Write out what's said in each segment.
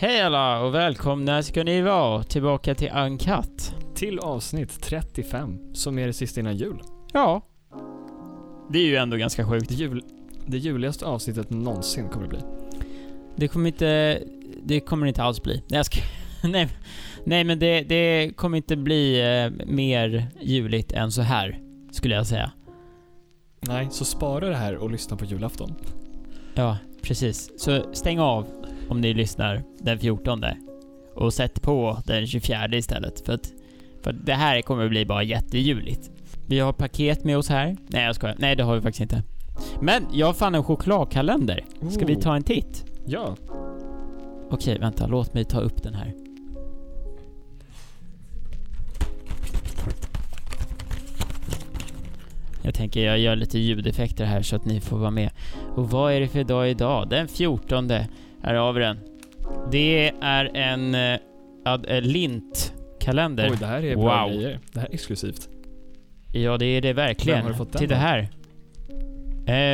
Hej alla och välkomna ska ni vara tillbaka till Uncut. Till avsnitt 35, som är det sista innan jul. Ja. Det är ju ändå ganska sjukt. Det, jul, det juligaste avsnittet någonsin kommer det bli. Det kommer inte... Det kommer inte alls bli. Nej, jag ska, nej, nej men det, det kommer inte bli eh, mer juligt än så här, skulle jag säga. Nej, så spara det här och lyssna på julafton. Ja, precis. Så stäng av om ni lyssnar den 14 och sätt på den 24 istället. För att, för att det här kommer bli bara jättejuligt. Vi har paket med oss här. Nej, jag skojar. Nej, det har vi faktiskt inte. Men jag fann en chokladkalender. Ska vi ta en titt? Ja, Okej, vänta. Låt mig ta upp den här. Jag tänker jag gör lite ljudeffekter här så att ni får vara med. Och vad är det för dag idag? Den 14. Här har vi den. Det är en eh, ad, eh, lintkalender. oj det här är bra Wow. grejer. Det här är exklusivt. Ja, det är det verkligen. Vem har du fått den det av? här.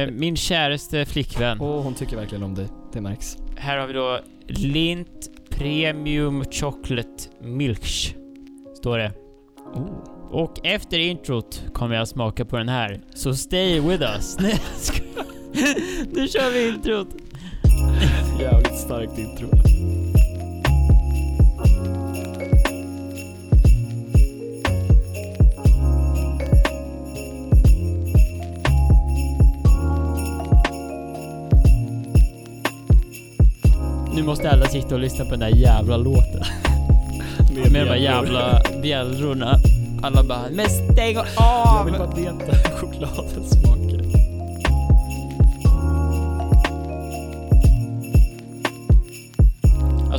Eh, min käraste flickvän. Och hon tycker verkligen om dig. Det märks. Här har vi då Lint Premium Chocolate Milk. Står det. Oh. Och efter introt kommer jag smaka på den här. Så stay with us. Nu kör vi introt. Jävligt starkt intro. Nu måste alla sitta och lyssna på den där jävla låten. Med de där jävla bjällrorna. Alla bara Men stäng Jag av! vill bara veta hur chokladen smakar.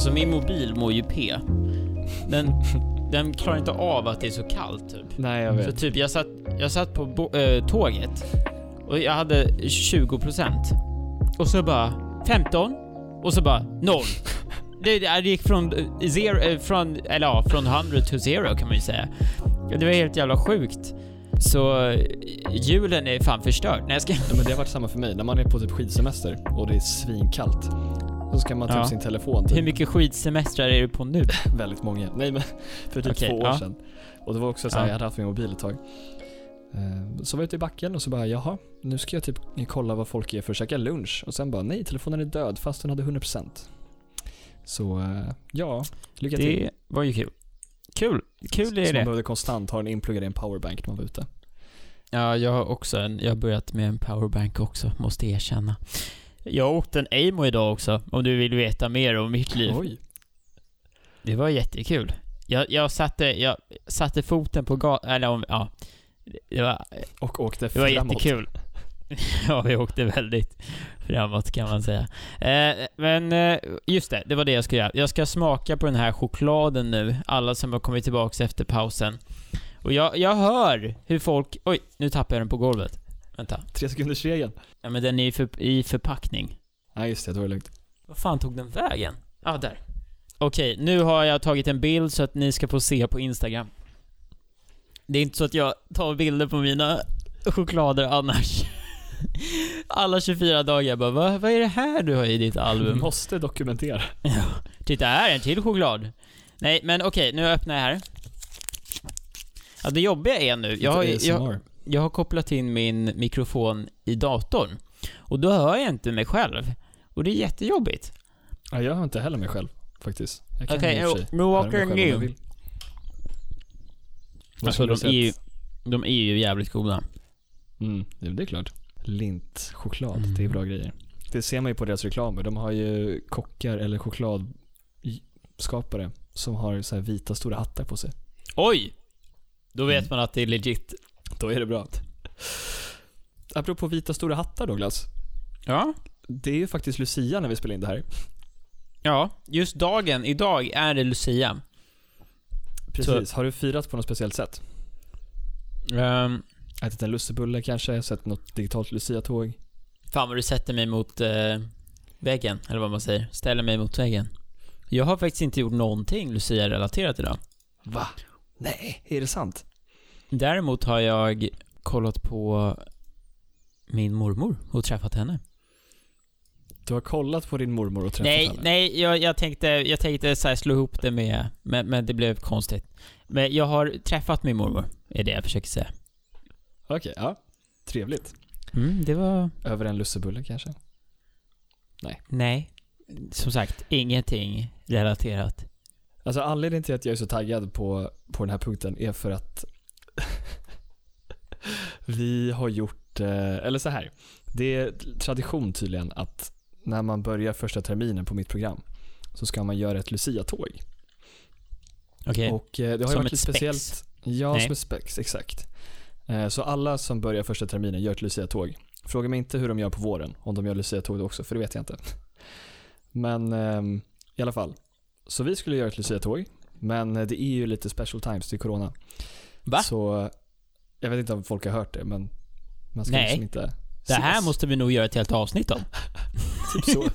Alltså min mobil mår ju P. Den, den klarar inte av att det är så kallt typ. Nej, jag Så vet. typ jag satt, jag satt på bo- äh, tåget och jag hade 20% och så bara 15 och så bara 0. Det, det gick från zero, eh, från, eller ja, från 100 to zero kan man ju säga. Det var helt jävla sjukt. Så eh, julen är fan förstörd. Nej jag ska... Ja, men det har varit samma för mig. När man är på typ skidsemester och det är svinkallt. Så ska man ta Ja. upp sin telefon typ. Hur mycket skidsemestrar är du på nu? Väldigt många. Nej men för typ Okej, två år ja. sedan. Och det var också så här, Ja. jag hade haft min mobil ett tag. Eh, Så var jag ute i backen och så bara, jaha, nu ska jag typ kolla vad folk är för att käka lunch. Och sen bara, nej, telefonen är död fast den hade 100%. Så eh, ja, lycka till. Det var ju kul. Kul. Kul så är man det. behövde konstant ha den inpluggad i en powerbank när man var ute. Ja, jag har också en, jag har börjat med en powerbank också, måste erkänna. Jag åkte en Aimo idag också, om du vill veta mer om mitt liv. Oj. Det var jättekul. Jag, jag satte, jag satte foten på gatan, eller om, ja. Det var, Och åkte det var framåt. jättekul. ja, vi åkte väldigt framåt kan man säga. Eh, men eh, just det, det var det jag ska göra. Jag ska smaka på den här chokladen nu, alla som har kommit tillbaks efter pausen. Och jag, jag hör hur folk... Oj, nu tappade jag den på golvet. Vänta. Tre sekunders regeln. Ja, men den är i, för, i förpackning. Nej just det, då är det lugnt. Vad fan tog den vägen? Ja, ah, där. Okej, nu har jag tagit en bild så att ni ska få se på Instagram. Det är inte så att jag tar bilder på mina choklader annars. Alla 24 dagar jag bara, vad, vad är det här du har i ditt Du album? måste dokumentera. Ja. Titta här, en till choklad. Nej, men okej, nu öppnar jag här. Ja, det jobbiga är nu, jag har, jag. Jag har kopplat in min mikrofon i datorn. Och då hör jag inte mig själv. Och det är jättejobbigt. Ja, jag har inte heller mig själv faktiskt. Okej, jag nu. vill. Vad Alltså de är, ju, de är ju jävligt goda. Mm, det är klart. Lintchoklad, Mm. det är bra grejer. Det ser man ju på deras reklamer. De har ju kockar eller chokladskapare som har så här vita stora hattar på sig. Oj! Då vet Mm. man att det är legit. Då är det bra. Apropå vita stora hattar Douglas. Ja. Det är ju faktiskt Lucia när vi spelar in det här. Ja, just dagen, idag är det Lucia. Precis. Har du firat på något speciellt sätt? Um, Ätit en lussebulle kanske? Sett något digitalt Lucia-tåg? fan vad du sätter mig mot eh, väggen, eller vad man säger. Ställer mig mot väggen. Jag har faktiskt inte gjort någonting Lucia-relaterat idag. Va? Nej, är det sant? Däremot har jag kollat på min mormor och träffat henne. Du har kollat på din mormor och träffat Nej, henne? nej, jag, jag tänkte, jag tänkte så slå ihop det med, men, men det blev konstigt. Men jag har träffat min mormor, är det jag försöker säga. Okej, ja. Trevligt. Mm, det var... Över en lussebulle kanske? Nej. Som sagt, ingenting relaterat. Alltså anledningen till att jag är så taggad på, på den här punkten är för att vi har gjort, eh, eller så här. Det är tradition tydligen att när man börjar första terminen på mitt program så ska man göra ett Lucia-tåg. Okej. Och eh, det har ju Som varit ett lite spex? speciellt. Ja, Nej. som ett spex, exakt. Eh, Så alla som börjar första terminen gör ett Lucia-tåg. Fråga mig inte hur de gör på våren, om de gör Lucia-tåg också, för det vet jag inte. Men ehm, i alla fall. Så vi skulle göra ett Lucia-tåg, men det är ju lite special times till corona. Va? Så jag vet inte om folk har hört det, men man ska Nej. liksom inte Det här ses. måste vi nog göra ett helt avsnitt om. Typ så.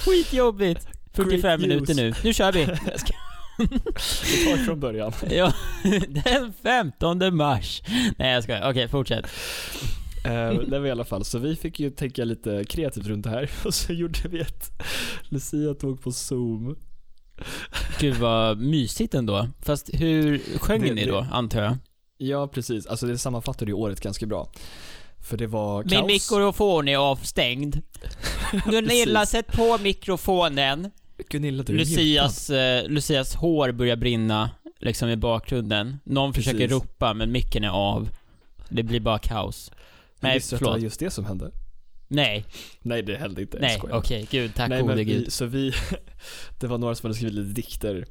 Skitjobbigt! 45 Great minuter nu. Nu kör vi! Vi tar från början. ja, den 15 mars. Nej jag ska. Okej, fortsätt. Eh, det var i alla fall, så vi fick ju tänka lite kreativt runt det här och så gjorde vi ett Lucia-tåg på zoom. Gud vad mysigt ändå. Fast hur sjöng Det- ni det- då, antar jag? Ja, precis. Alltså det sammanfattade ju året ganska bra. För det var kaos. Min mikrofon är avstängd. Gunilla, sätt på mikrofonen. Gunilla, du är Lucias, eh, Lucias hår börjar brinna, liksom i bakgrunden. Någon Precis. försöker ropa, men micken är av. Det blir bara kaos. Nej, att det var förlåt. just det som hände? Nej, Nej, det hände inte. Nej, okej, gud, tack Nej, men gode vi, gud. så vi, det var några som hade skrivit lite dikter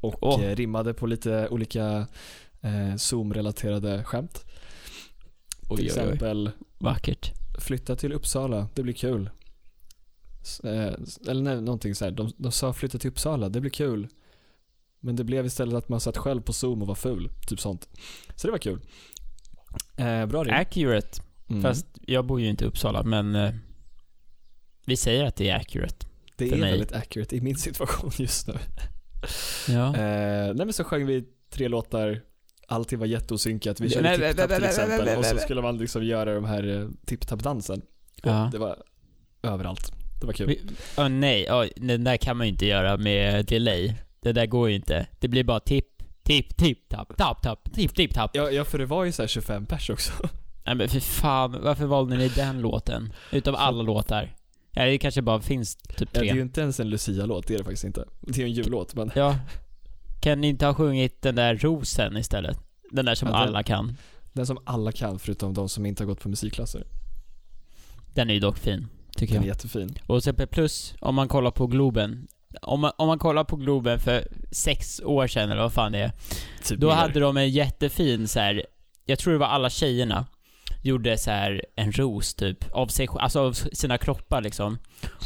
och eh, rimmade på lite olika eh, Zoom-relaterade skämt. Oj, Till oj, oj. exempel, Vackert. flytta till Uppsala, det blir kul. Eh, eller nej, någonting så här. De, de sa flytta till Uppsala, det blir kul. Men det blev istället att man satt själv på Zoom och var ful. Typ sånt. Så det var kul. Eh, bra rim. Accurate. Mm. Fast jag bor ju inte i Uppsala, men eh, vi säger att det är accurate. det för är mig. väldigt accurate i min situation just nu. Ja. Eh, nej men så sjöng vi tre låtar, allting var jätteosynkat. Vi körde tipp-tapp till exempel och så skulle man liksom göra de här eh, tipp-tapp-dansen. Ja. Det var överallt. Det var kul. Vi- Åh nej, Oj, den där kan man ju inte göra med delay. Det där går ju inte. Det blir bara tipp, tipp, tipp, tapp, tapp, tapp, tipp, tipp, tapp. Ja, ja, för det var ju så här 25 pers också. Nej men för fan, varför valde ni den låten? Utav alla låtar? Ja, det kanske bara finns typ Ja, det är ju tre. inte ens en Lucia-låt, det är det faktiskt inte. Det är ju en jullåt, men Ja. Kan ni inte ha sjungit den där Rosen istället? Den där som Ja, den- alla kan. den som alla kan förutom de som inte har gått på musikklasser. Den är ju dock fin, tycker Den är jag. jättefin. Och CP Plus, om man kollar på Globen. Om man, om man kollar på Globen för sex år sedan, eller vad fan det är. Typ Då mer. hade de en jättefin så här. jag tror det var alla tjejerna, gjorde så här en ros typ, av sig alltså av sina kroppar liksom.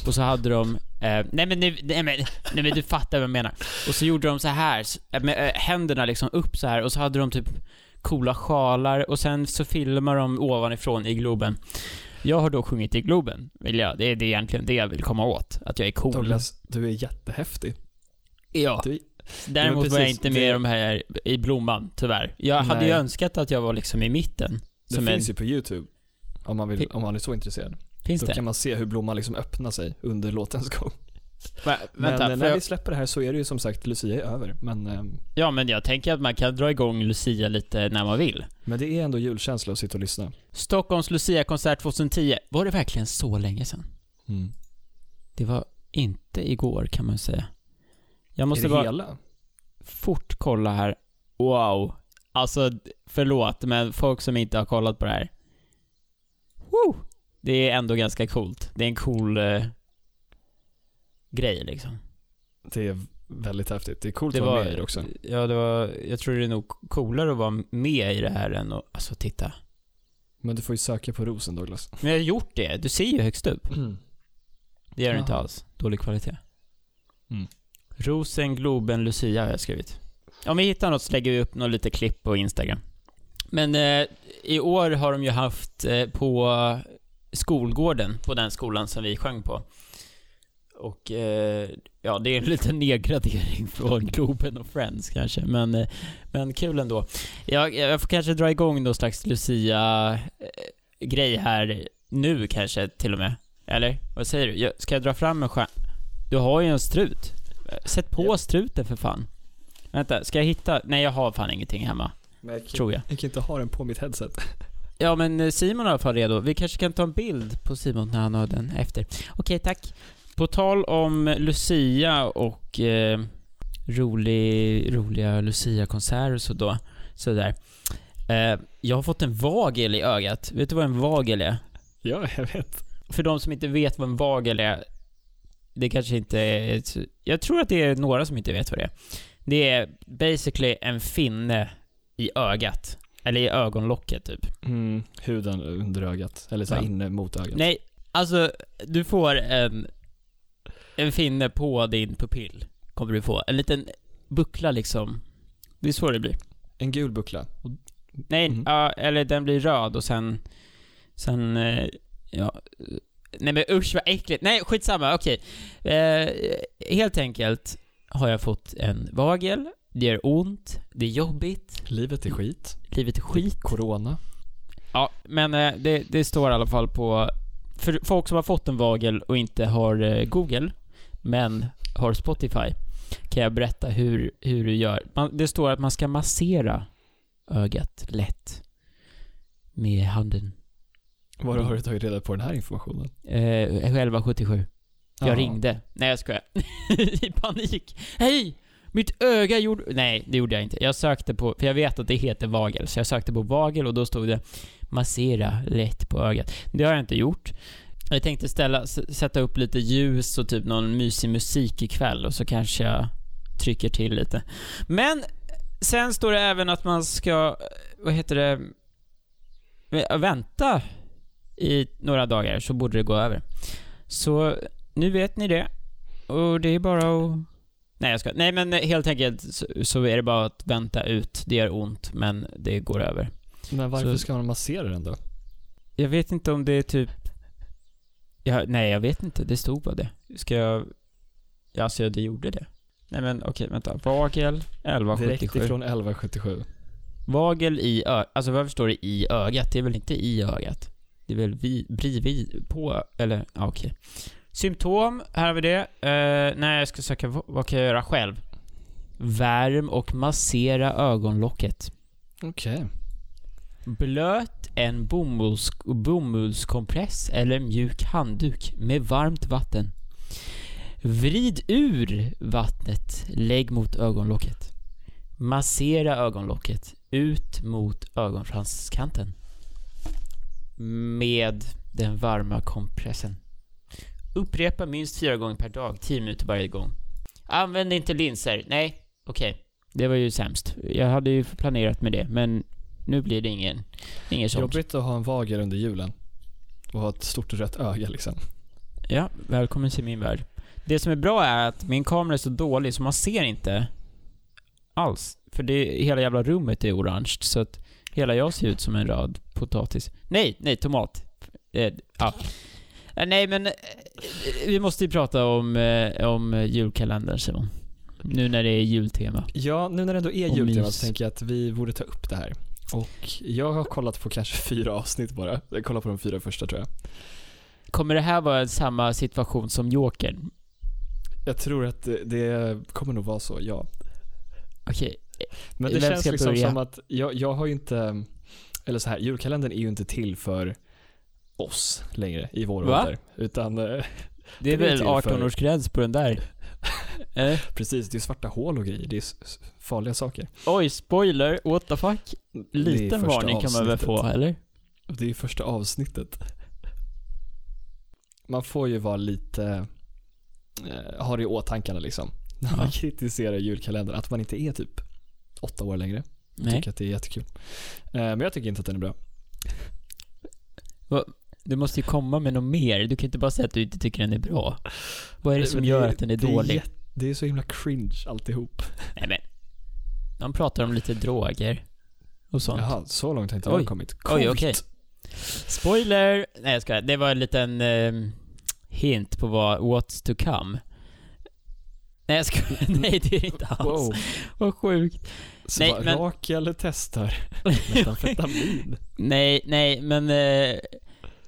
Och så hade de, eh, nej men nej, nej, men, nej men du fattar vad jag menar. Och så gjorde de så här s- med eh, händerna liksom upp så här och så hade de typ coola sjalar och sen så filmar de ovanifrån i Globen. Jag har då sjungit i Globen, vill jag. Det är det egentligen det jag vill komma åt. Att jag är cool. Douglas, du är jättehäftig. Ja. Du, Däremot men var jag precis, inte med det- de här i Blomman, tyvärr. Jag hade ju Nej. önskat att jag var liksom i mitten. Det Som en, finns ju på YouTube. Om man, vill, om man är så intresserad. finns Då det? kan man se hur blomman liksom öppnar sig under låtens gång. Men vänta, eh, får när jag, vi släpper det här så är det ju som sagt, Lucia är över. Men, ehm, ja men jag tänker att man kan dra igång Lucia lite när man vill. men det är ändå julkänsla att sitta och lyssna. Stockholms Lucia-konsert 2010, var det verkligen så länge sedan? Mm. Det var inte igår kan man säga. Jag måste är det bara hela? fort kolla här. Wow. Alltså, förlåt, men folk som inte har kollat på det här. Woo! Det är ändå ganska coolt. Det är en cool eh, grej liksom. Det är väldigt häftigt. Det är coolt Det att vara var, med i det också. ja det var, jag tror det är nog coolare att vara med i det här än att, alltså titta. Men du får ju söka på rosen Douglas. Men jag har gjort det, du ser ju högst upp. Det gör det inte alls. Dålig kvalitet. Mm. Rosen, Globen, Lucia har jag skrivit. Om vi hittar något så lägger vi upp något lite klipp på Instagram. Men eh, i år har de ju haft eh, på skolgården, på den skolan som vi sjöng på. Och eh, ja, det är en liten nedgradering från Globen och Friends kanske, men, eh, men kul ändå. Jag, jag får kanske dra igång någon slags Lucia-grej här nu kanske till och med. Eller? Vad säger du? Ska jag dra fram en stjärna? Du har ju en strut. Sätt på struten för fan. Vänta, ska jag hitta? Nej, jag har fan ingenting hemma. Men jag kan, Tror jag. jag kan inte ha den på mitt headset. Ja, men eh, Simon är i alla fall redo. Vi kanske kan ta en bild på Simon när han har den efter. Okej, tack. På tal om Lucia och eh, rolig, roliga Lucia-konserter och så då, sådär. Eh, jag har fått en vagel i ögat. Vet du vad en vagel är? Ja, jag vet. För de som inte vet vad en vagel är, det kanske inte är... ett- Jag tror att det är några som inte vet vad det är. Det är basically en finne i ögat. Eller i ögonlocket, typ. Mm, huden under ögat. Eller så Ja. inne mot ögat. Nej, alltså du får en, en finne på din pupill. Kommer du få. En liten buckla liksom. Det är så det blir. En gul buckla. Nej, Mhm. ja, eller den blir röd och sen... Sen, eh, ja... Nej men usch vad äckligt. Nej, skitsamma, okej. Eh, helt enkelt har jag fått en vagel. Det gör ont, det är jobbigt, livet är skit. livet är skit. Corona. Ja, men eh, det, det står i alla fall på... För folk som har fått en vagel och inte har eh, Google, men har Spotify, kan jag berätta hur, hur du gör. Man, det står att man ska massera ögat lätt med handen. Var har du tagit reda på den här informationen? Eh, 1177. Jag Jaha. ringde. Nej, jag skojar. I panik. Hej! Mitt öga gjorde... Nej, det gjorde jag inte. Jag sökte på... För jag vet att det heter vagel. Så jag sökte på vagel och då stod det massera lätt på ögat. Det har jag inte gjort. Jag tänkte ställa, sätta upp lite ljus och typ någon mysig musik ikväll och så kanske jag trycker till lite. Men sen står det även att man ska, vad heter det, vä- vänta i några dagar så borde det gå över. Så nu vet ni det. Och det är bara att... Nej jag ska. Nej men helt enkelt så, så är det bara att vänta ut. Det gör ont men det går över. Men varför Så- ska man massera den då? Jag vet inte om det är typ... Ja, nej jag vet inte. Det stod bara det. Ska jag... Ja, alltså det gjorde det. Nej men okej, vänta. Vagel Direkt 1177. ifrån 1177. Vagel i ö... Alltså varför står det i ögat? Det är väl inte i ögat? Det är väl vi, bredvid, på, eller, ja okej. Symptom, här har vi det. Uh, nej, jag ska söka, vad, kan jag göra själv? Värm och massera ögonlocket. Okej. Blöt en bomulls, bomullskompress eller mjuk handduk med varmt vatten. Vrid ur vattnet, lägg mot ögonlocket. Massera ögonlocket ut mot ögonfranskanten. Med den varma kompressen. Upprepa minst fyra gånger per dag, 10 minuter varje gång. Använd inte linser. Nej, okej. Det var ju sämst. Jag hade ju planerat med det, men nu blir det ingen, ingen sånt. Jobbigt att ha en vagel under julen. Och ha ett stort rött öga liksom. Ja, välkommen till min värld. Det som är bra är att min kamera är så dålig så man ser inte alls. För det, hela jävla rummet är orange, så att hela jag ser ut som en röd potatis. Nej, nej, tomat. Eh, ja. Eh, Nej, men eh, vi måste ju prata om, eh, om julkalendern, Simon. Nu när det är jultema. Ja, nu när det ändå är Och jultema mys. så tänker jag att vi borde ta upp det här. Och jag har kollat på kanske fyra avsnitt bara. Jag kollar på de fyra första tror jag. Kommer det här vara samma situation som Jokern? Jag tror att det, det kommer nog vara så, ja. Okej. Men det Vem känns liksom börja? som att jag, jag har ju inte, eller så här, julkalendern är ju inte till för oss längre i vår Va? ålder. Utan eh, Det är väl till för- 18-årsgräns på den där? Eh? precis, det är svarta hål och grejer. Det är farliga saker. Oj, spoiler, what the fuck? Liten varning kan man väl få, eller? Det är första avsnittet. Man får ju vara lite, eh, ha det i åtankarna liksom. När man Ja. kritiserar julkalendern, att man inte är typ åtta år längre. Jag tycker att det är jättekul. Eh, men jag tycker inte att den är bra. Du måste ju komma med något mer. Du kan inte bara säga att du inte tycker den är bra. Vad är det som Men gör att den är det dålig? jät- det är så himla cringe alltihop. Nej men. De pratar om lite droger. Och sånt. Jaha, så långt har inte Oj. jag kommit. Oj, Coolt. okej. Spoiler! Nej jag skojar. Det var en liten eh, hint på vad what's to come. Nej jag skojar. Nej det är det inte alls. Wow. Vad sjukt. Så Nej, bara, men- Rakel testar metamfetamin. Nej, nej, men... Eh,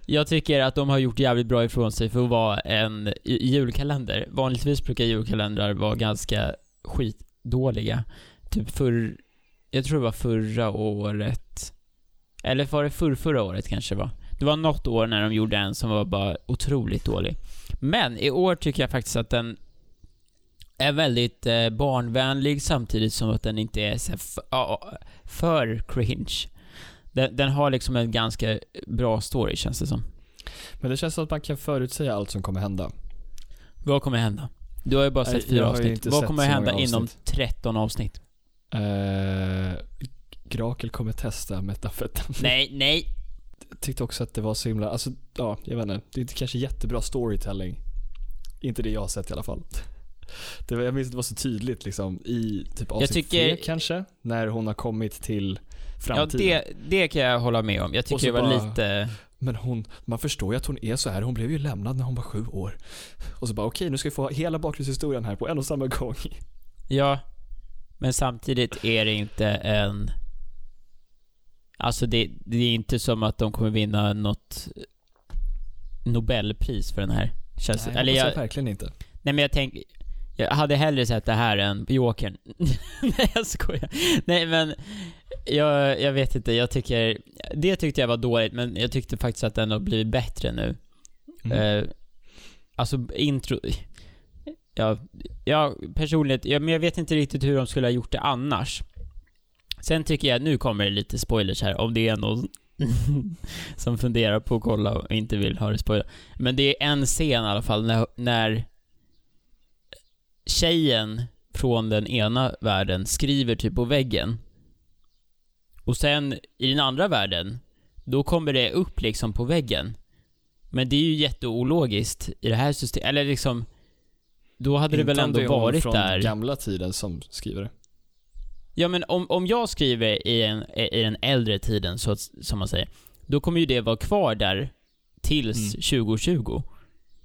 jag tycker att de har gjort jävligt bra ifrån sig för att vara en julkalender. Vanligtvis brukar julkalendrar vara ganska skitdåliga. Typ för, jag tror det var förra året. Eller var det förr, förra året kanske det var. Det var något år när de gjorde en som var bara otroligt dålig. Men i år tycker jag faktiskt att den är väldigt eh, barnvänlig samtidigt som att den inte är så ja, för cringe. Den, den har liksom en ganska bra story känns det som. Men det känns som att man kan förutsäga allt som kommer hända. Vad kommer hända? Du har ju bara Nej, sett fyra avsnitt. Vad kommer hända inom avsnitt. 13 avsnitt? Eh, Grakel kommer testa metafetamin. Nej, nej. Jag tyckte också att det var så himla, alltså ja, jag vet inte. Det är inte kanske jättebra storytelling. Inte det jag har sett i alla fall. Det var, jag minns att det var så tydligt liksom i typ avsnitt tycker- tre kanske, när hon har kommit till Ja, framtiden. det, det kan jag hålla med om. Jag tycker det var bara- lite... Men hon, man förstår ju att hon är så här. Hon blev ju lämnad när hon var sju år. Och så bara okej, nu ska vi få hela bakgrundshistorien här på en och samma gång. Ja. Men samtidigt är det inte en... Alltså det, det är inte som att de kommer vinna något Nobelpris för den här. Känns, Nej, eller jag verkligen inte. Nej men jag tänker, jag hade hellre sett det här än Jokern. Nej jag skojar. Nej men, jag, jag vet inte, jag tycker, det tyckte jag var dåligt men jag tyckte faktiskt att den har blivit bättre nu. Mm. Eh, alltså intro, ja, ja personligen, ja, men jag vet inte riktigt hur de skulle ha gjort det annars. Sen tycker jag, nu kommer det lite spoilers här, om det är någon som funderar på att kolla och inte vill ha det spoilat. Men det är en scen i alla fall när, när tjejen från den ena världen skriver typ på väggen. Och sen i den andra världen, då kommer det upp liksom på väggen. Men det är ju jätteologiskt i det här systemet, eller liksom då hade det väl ändå det varit från där. gamla tiden som skriver det. Ja men om, om jag skriver i, en, i den äldre tiden, så, att- som man säger, då kommer ju det vara kvar där tills Mm. 2020.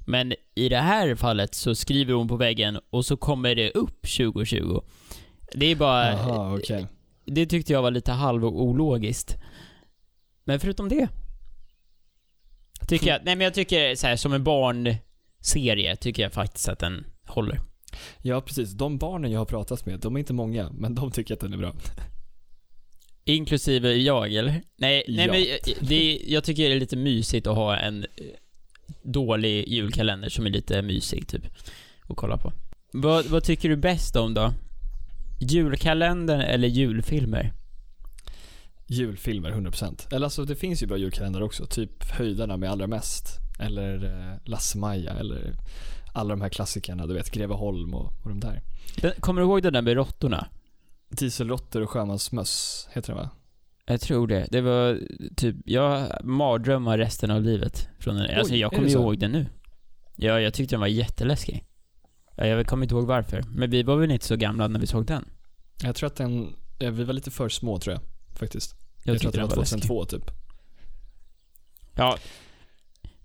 Men i det här fallet så skriver hon på väggen och så kommer det upp 2020. Det är bara... Jaha, okej. Det tyckte jag var lite halv ologiskt. Men förutom det. Tycker jag, nej men jag tycker så här, som en barnserie tycker jag faktiskt att den håller. Ja, precis. De barnen jag har pratat med, de är inte många, men de tycker att den är bra. Inklusive jag, eller? Nej, nej Ja. men det, jag tycker det är lite mysigt att ha en dålig julkalender som är lite mysig, typ. Att kolla på. Vad, vad tycker du bäst om då? Julkalendern eller julfilmer? Julfilmer, 100%. Eller alltså det finns ju bra julkalendrar också. Typ Höjdarna med allra mest. Eller eh, Lasse-Maja eller alla de här klassikerna, du vet Greveholm och, och de där. Den, kommer du ihåg den där med råttorna? Dieselråttor och sjömansmöss heter den va? Jag tror det. Det var typ, jag mardrömmar resten av livet. Från den. Alltså Oj, jag är kommer ihåg den nu. Ja, jag tyckte den var jätteläskig. Ja, jag kommer inte ihåg varför. Men vi var väl inte så gamla när vi såg den? Jag tror att den, eh, vi var lite för små tror jag. Faktiskt. Jag, tror att det var den läskig. 2002 typ. Ja.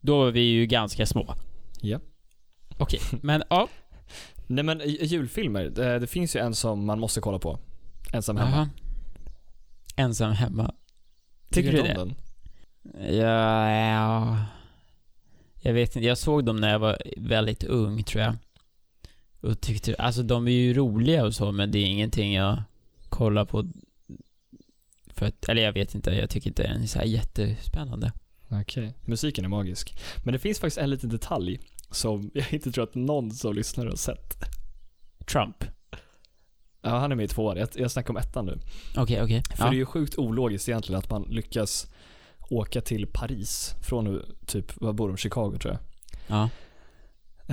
Då var vi ju ganska små. Ja. Okej, men ja. Nej men julfilmer, det, det finns ju en som man måste kolla på. Ensam hemma. Aha. Ensam hemma. Tycker du du det? den? Ja, ja. Jag vet inte, jag såg dem när jag var väldigt ung tror jag. Och tyckte, alltså de är ju roliga och så, men det är ingenting jag kollar på för att, eller jag vet inte, jag tycker inte den är så här jättespännande. Okej. Musiken är magisk. Men det finns faktiskt en liten detalj som jag inte tror att någon som lyssnar har sett. Trump. Ja, han är med i tvåan. Jag, jag snackar om ettan nu. Okej, okej. För Ja. det är ju sjukt ologiskt egentligen att man lyckas åka till Paris från typ, vad bor de? Chicago tror jag. ja.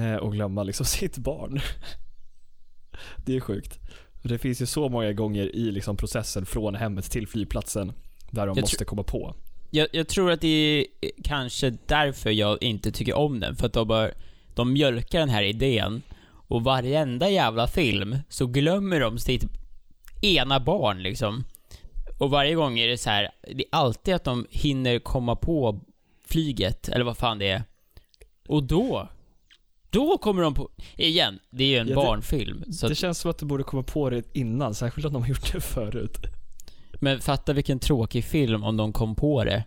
Eh, och glömma liksom sitt barn. Det är sjukt. Det finns ju så många gånger i liksom processen från hemmet till flygplatsen där de Jag måste komma på. Jag, jag tror att det är kanske därför jag inte tycker om den, för att de bara, de mjölkar den här idén och varenda jävla film så glömmer de sitt ena barn liksom. Och varje gång är det så här, det är alltid att de hinner komma på flyget, eller vad fan det är. Och då, då kommer de på, igen, det är ju en Ja, det- barnfilm. Det att, känns som att du borde komma på det innan, särskilt om de har gjort det förut. men fatta vilken tråkig film om de kom på det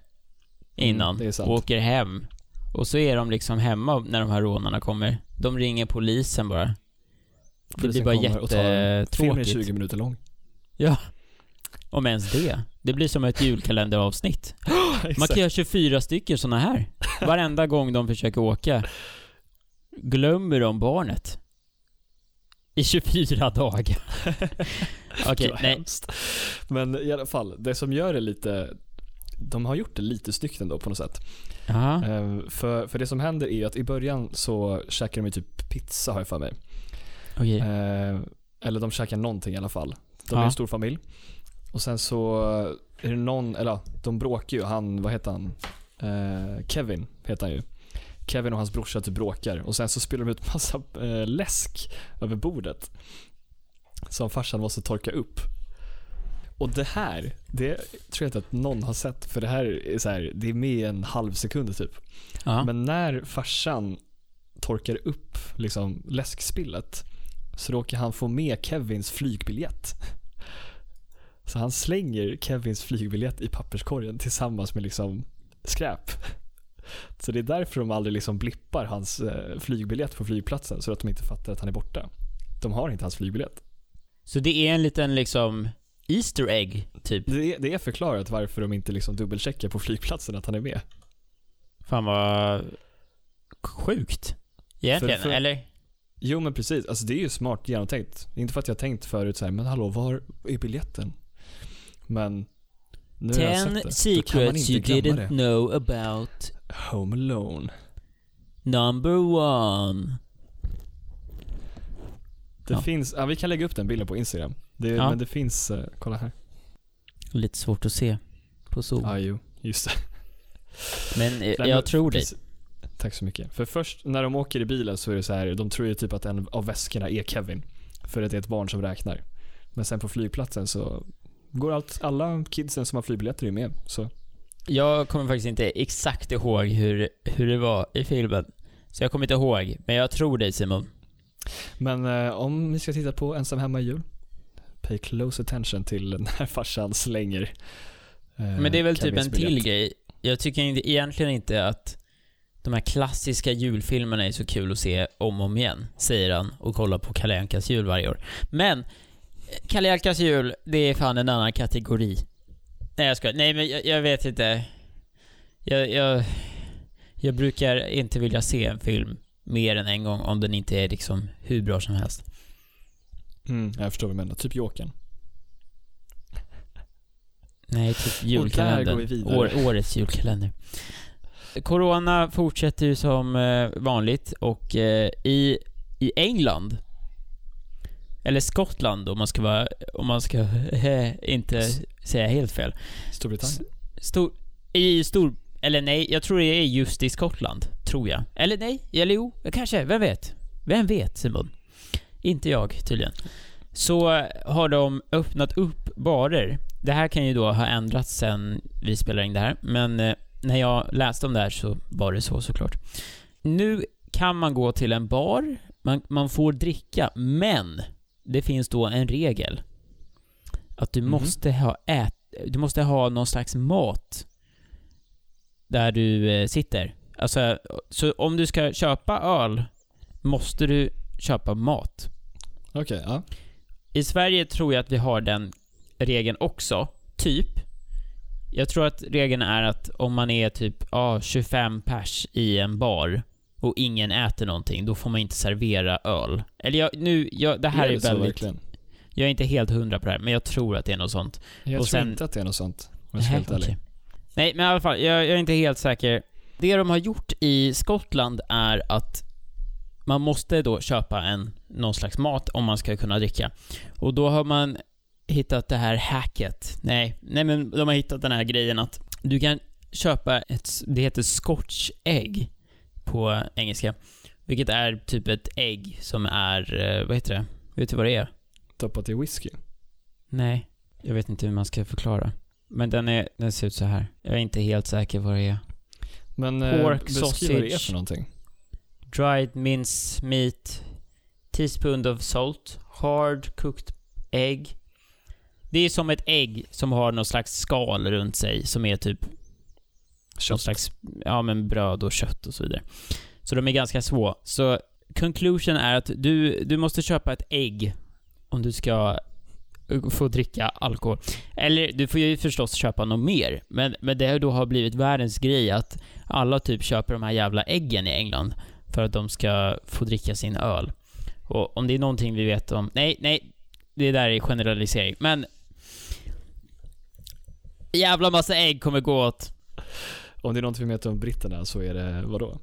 innan Mm, det och åker hem. Och så är de liksom hemma när de här rånarna kommer. De ringer polisen bara. Det blir bara en- Filmen är jättetråkigt. 20 minuter lång. Om ens det. Det blir som ett julkalenderavsnitt. Man kan göra 24 stycken såna här. Varenda gång de försöker åka. Glömmer de barnet. I 24 dagar. Okej, Vad nej. hemskt. Men i alla fall, det som gör det lite de har gjort det lite snyggt ändå på något sätt. Eh, för, för det som händer är att i början så käkar de ju typ pizza har jag för mig. Okej. Eh, eller de käkar någonting i alla fall. De är Ja. en stor familj. Och sen så är det någon, eller de bråkar ju. Han, vad heter han? Eh, Kevin heter han ju. Kevin och hans brorsa typ bråkar och sen så spiller de ut massa läsk över bordet. Som farsan måste torka upp. Och det här, det tror jag inte att någon har sett för det här är så här, det är med en halv sekund typ. Ja. Men när farsan torkar upp liksom läskspillet så råkar han få med Kevins flygbiljett. Så han slänger Kevins flygbiljett i papperskorgen tillsammans med liksom skräp. Så det är därför de aldrig liksom blippar hans eh, flygbiljett på flygplatsen så att de inte fattar att han är borta. De har inte hans flygbiljett. Så det är en liten liksom Easter egg, typ. Det är, det är förklarat varför de inte liksom dubbelcheckar på flygplatsen att han är med. Fan vad sjukt. Egentligen, För- för- eller? Jo men precis, alltså det är ju smart genomtänkt. Inte för att jag tänkt förut så här, men hallå var är biljetten? Men nu har jag Ten sett det, secrets you didn't det. know about. Home Alone. Number one. Det Ja. finns, ja, vi kan lägga upp den bilden på Instagram. Det, Ja. Men det finns, eh, kolla här. Lite svårt att se på Zoom. Ja, jo, just det. Men eh, Nej, jag men tror dig. Tack så mycket. För först när de åker i bilen så är det så här, de tror ju typ att en av väskorna är Kevin. För att det är ett barn som räknar. Men sen på flygplatsen så går allt, alla kidsen som har flygbiljetter är med. Så Jag kommer faktiskt inte exakt ihåg hur, hur det var i filmen. Så jag kommer inte ihåg, men jag tror dig Simon. Men eh, om vi ska titta på Ensam hemma i jul. Pay close attention till när farsan slänger eh, Men det är väl typ en till grej. Jag tycker egentligen inte att de här klassiska julfilmerna är så kul att se om och om igen, säger han och kollar på Kalle Ankas jul varje år. Men, Kalle Ankas jul, det är fan en annan kategori. Nej jag ska Nej men jag, jag vet inte. Jag, jag, jag brukar inte vilja se en film mer än en gång om den inte är liksom hur bra som helst. Mm, jag förstår vad du menar. Typ Jokern. Nej, typ julkalendern. År, årets julkalender. Corona fortsätter ju som eh, vanligt och eh, i, i England, eller Skottland om man ska vara, om man ska eh, inte säga helt fel. Storbritannien. Stor, I stor, eller nej, jag tror det är just i Skottland, tror jag. Eller nej, eller jo, kanske, vem vet? Vem vet Simon? Inte jag tydligen. Så eh, har de öppnat upp barer. Det här kan ju då ha ändrats sen vi spelade in det här, men eh, när jag läste om det här så var det så såklart. Nu kan man gå till en bar, man, man får dricka, men det finns då en regel. Att du Mhm. måste ha ät, du måste ha någon slags mat där du eh, sitter. Alltså, så om du ska köpa öl måste du köpa mat. Okej, ja. I Sverige tror jag att vi har den regeln också, typ. Jag tror att regeln är att om man är typ ja, 25 pers i en bar och ingen äter någonting, då får man inte servera öl. Eller jag, nu, jag, det här är, det så väldigt... verkligen? Jag är inte helt hundra på det här, men jag tror att det är något sånt. Jag Och tror sen- inte att det är något sånt. Om jag ska helt Nej, ärlig. okej. Nej, men i alla fall, jag, jag är inte helt säker. Det de har gjort i Skottland är att man måste då köpa en, någon slags mat om man ska kunna dricka. Och då har man hittat det här hacket. Nej, nej men de har hittat den här grejen att du kan köpa ett, det heter scotch egg på engelska. Vilket är typ ett ägg som är, eh, vad heter det? Vet du vad det är? Doppat i whisky. Nej, jag vet inte hur man ska förklara. Men den, är, den ser ut så här. Jag är inte helt säker vad det är. Men eh, Pork beskriv vad det är för någonting. Dried mince meat, teaspoon of salt, hard cooked egg. Det är som ett ägg som har någon slags skal runt sig som är typ Kött. slags, ja men bröd och kött och så vidare. Så de är ganska små. Så conclusion är att du, du måste köpa ett ägg om du ska få dricka alkohol. Eller du får ju förstås köpa något mer, men, men det då har blivit världens grej att alla typ köper de här jävla äggen i England för att de ska få dricka sin öl. Och om det är någonting vi vet om... Nej, nej. Det där är generalisering. Men... Jävla massa ägg kommer gå åt. Om det är något vi vet om britterna så är det vadå?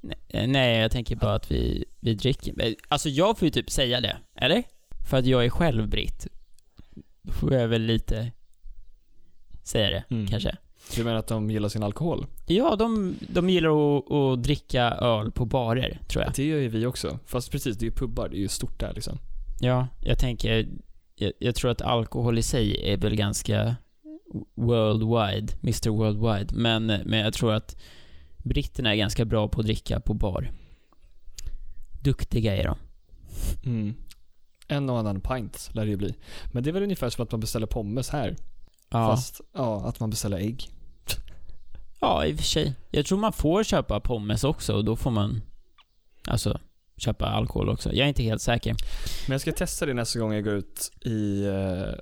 Nej, Nej, jag tänker bara att vi, vi dricker. Alltså jag får ju typ säga det, eller? För att jag är själv britt. Då får jag väl lite säga det, Mm. kanske. Du menar att de gillar sin alkohol? Ja, de, de gillar att, att dricka öl på barer, tror jag. Det gör ju vi också. Fast precis, det är ju pubbar, det är ju stort där liksom. Ja, jag tänker... Jag, jag tror att alkohol i sig är väl ganska worldwide, Mr Worldwide. Men, men jag tror att britterna är ganska bra på att dricka på bar. Duktiga är de. Mm. En och annan pint lär det ju bli. Men det är väl ungefär som att man beställer pommes här. Ja. Fast, ja, att man beställer ägg. Ja, i och för sig. Jag tror man får köpa pommes också och då får man alltså köpa alkohol också. Jag är inte helt säker. Men jag ska testa det nästa gång jag går ut i, eh,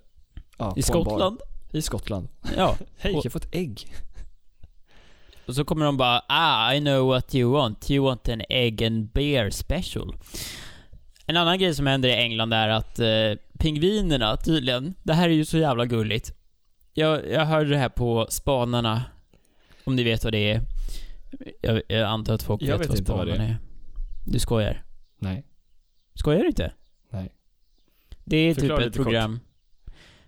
ja, I. Skottland? I Skottland. Ja. Hej, jag få ett ägg? Och så kommer de bara ah, I know what you want. You want an egg and beer special. En annan grej som händer i England är att eh, pingvinerna tydligen, det här är ju så jävla gulligt. Jag, jag hörde det här på Spanarna, om ni vet vad det är. Jag, jag antar att folk Jag vet, vet vad Spanarna är. är. Du skojar? Nej. Skojar du inte? Nej. Det är Förklara typ ett lite kort. program.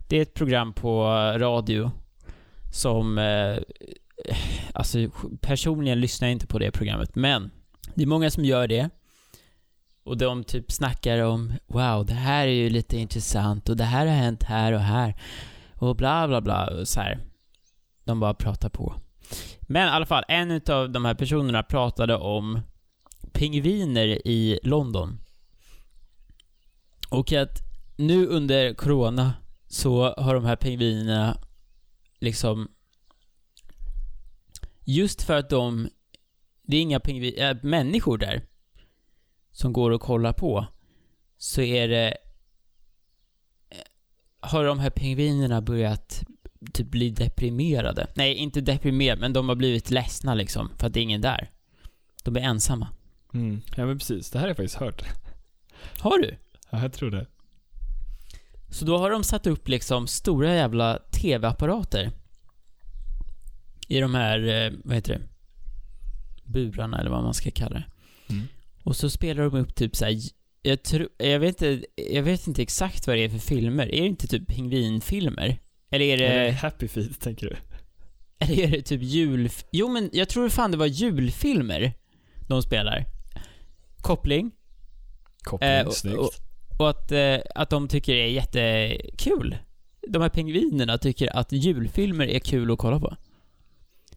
Det är ett program på radio som... Eh, alltså, personligen lyssnar jag inte på det programmet, men det är många som gör det. Och de typ snackar om Wow, det här är ju lite intressant och det här har hänt här och här. Och bla bla bla. Och så här. De bara pratar på. Men i alla fall, en av de här personerna pratade om pingviner i London. Och att nu under corona så har de här pingvinerna liksom... Just för att de... Det är inga pingvin, äh, människor där som går och kollar på. Så är det... Har de här pingvinerna börjat typ bli deprimerade? Nej, inte deprimerade, men de har blivit ledsna liksom, för att det är ingen där. De är ensamma. Mm. Ja men precis, det här har jag faktiskt hört. Har du? Ja, jag tror det. Så då har de satt upp liksom stora jävla TV-apparater i de här, eh, vad heter det, burarna eller vad man ska kalla det. Mm. Och så spelar de upp typ så här, jag, tror, jag, vet inte, jag vet inte exakt vad det är för filmer. Är det inte typ pingvinfilmer? Eller är det, Är det Happy Feet tänker du? eller är det typ jul... Jo men jag tror fan det var julfilmer de spelar. Koppling. Koppling, Eh, och- snyggt. och- Och att, eh, att de tycker det är jättekul. De här pingvinerna tycker att julfilmer är kul att kolla på.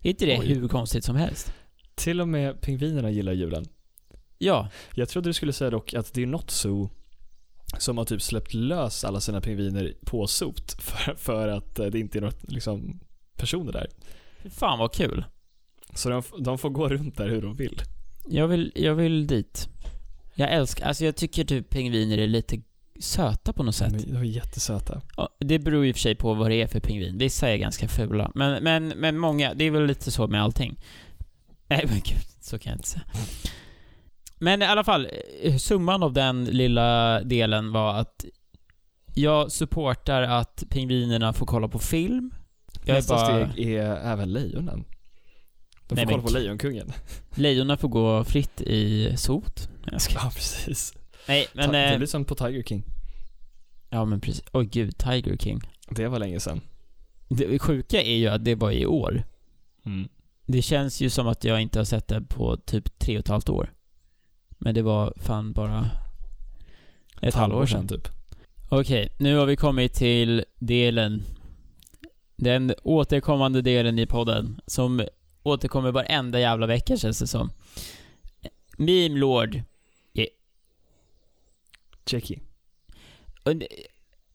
Är inte det Oj. hur konstigt som helst? Till och med pingvinerna gillar julen. Ja, Jag trodde du skulle säga dock att det är något zoo som har typ släppt lös alla sina pingviner på sot för, för att eh, det inte är något liksom personer där. fan vad kul. Så de, de får gå runt där hur de vill. Jag vill, jag vill dit. Jag älskar, alltså jag tycker typ pingviner är lite söta på något sätt. De är, jättesöta. Ja, det beror ju i och för sig på vad det är för pingvin. Vissa är ganska fula. Men, men, men många, det är väl lite så med allting. Nej men gud, så kan jag inte säga. Men i alla fall, eh, summan av den lilla delen var att jag supportar att pingvinerna får kolla på film. Jag Nästa bara, steg är även lejonen. De får Nej, kolla på Lejonkungen. lejonen får gå fritt i sot. Jag ska... Ja, precis. Nej, men... Ta, det eh, blir som på Tiger King. Ja men precis. Oj gud, Tiger King. Det var länge sedan. Det sjuka är ju att det var i år. Mm. Det känns ju som att jag inte har sett det på typ tre och ett halvt år. Men det var fan bara ett halvår sedan. typ. Okej, nu har vi kommit till delen. Den återkommande delen i podden. Som återkommer varenda jävla vecka känns det som. Meme Lord. Och n-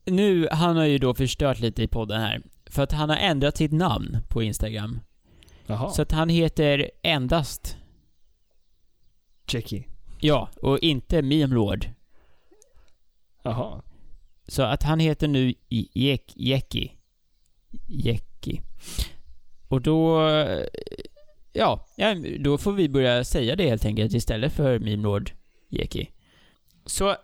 Nu, han har ju då förstört lite i podden här. För att han har ändrat sitt namn på Instagram. Jaha. Så att han heter endast, Jackie. Ja, och inte Meme Lord. Jaha. Så att han heter nu Jek, Jeki. Jeki. Och då... eh, Ja, då får vi börja säga det helt enkelt istället för Meme Lord Jeki. Så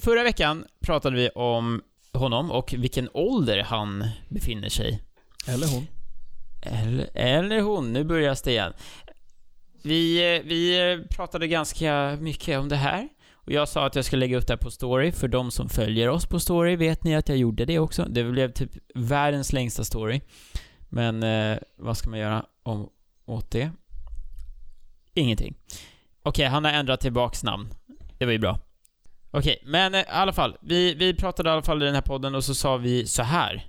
förra veckan pratade vi om honom och vilken ålder han befinner sig. Eller hon. Eller, eller hon, nu börjar det igen. Vi, eh, vi eh, pratade ganska mycket om det här. Och jag sa att jag skulle lägga upp det här på story. För de som följer oss på story vet ni att jag gjorde det också. Det blev typ världens längsta story. Men eh, vad ska man göra om, åt det? Ingenting. Okej, han har ändrat tillbaks namn. Det var ju bra. Okej, men eh, i alla fall. Vi, vi pratade i alla fall i den här podden och så sa vi så här.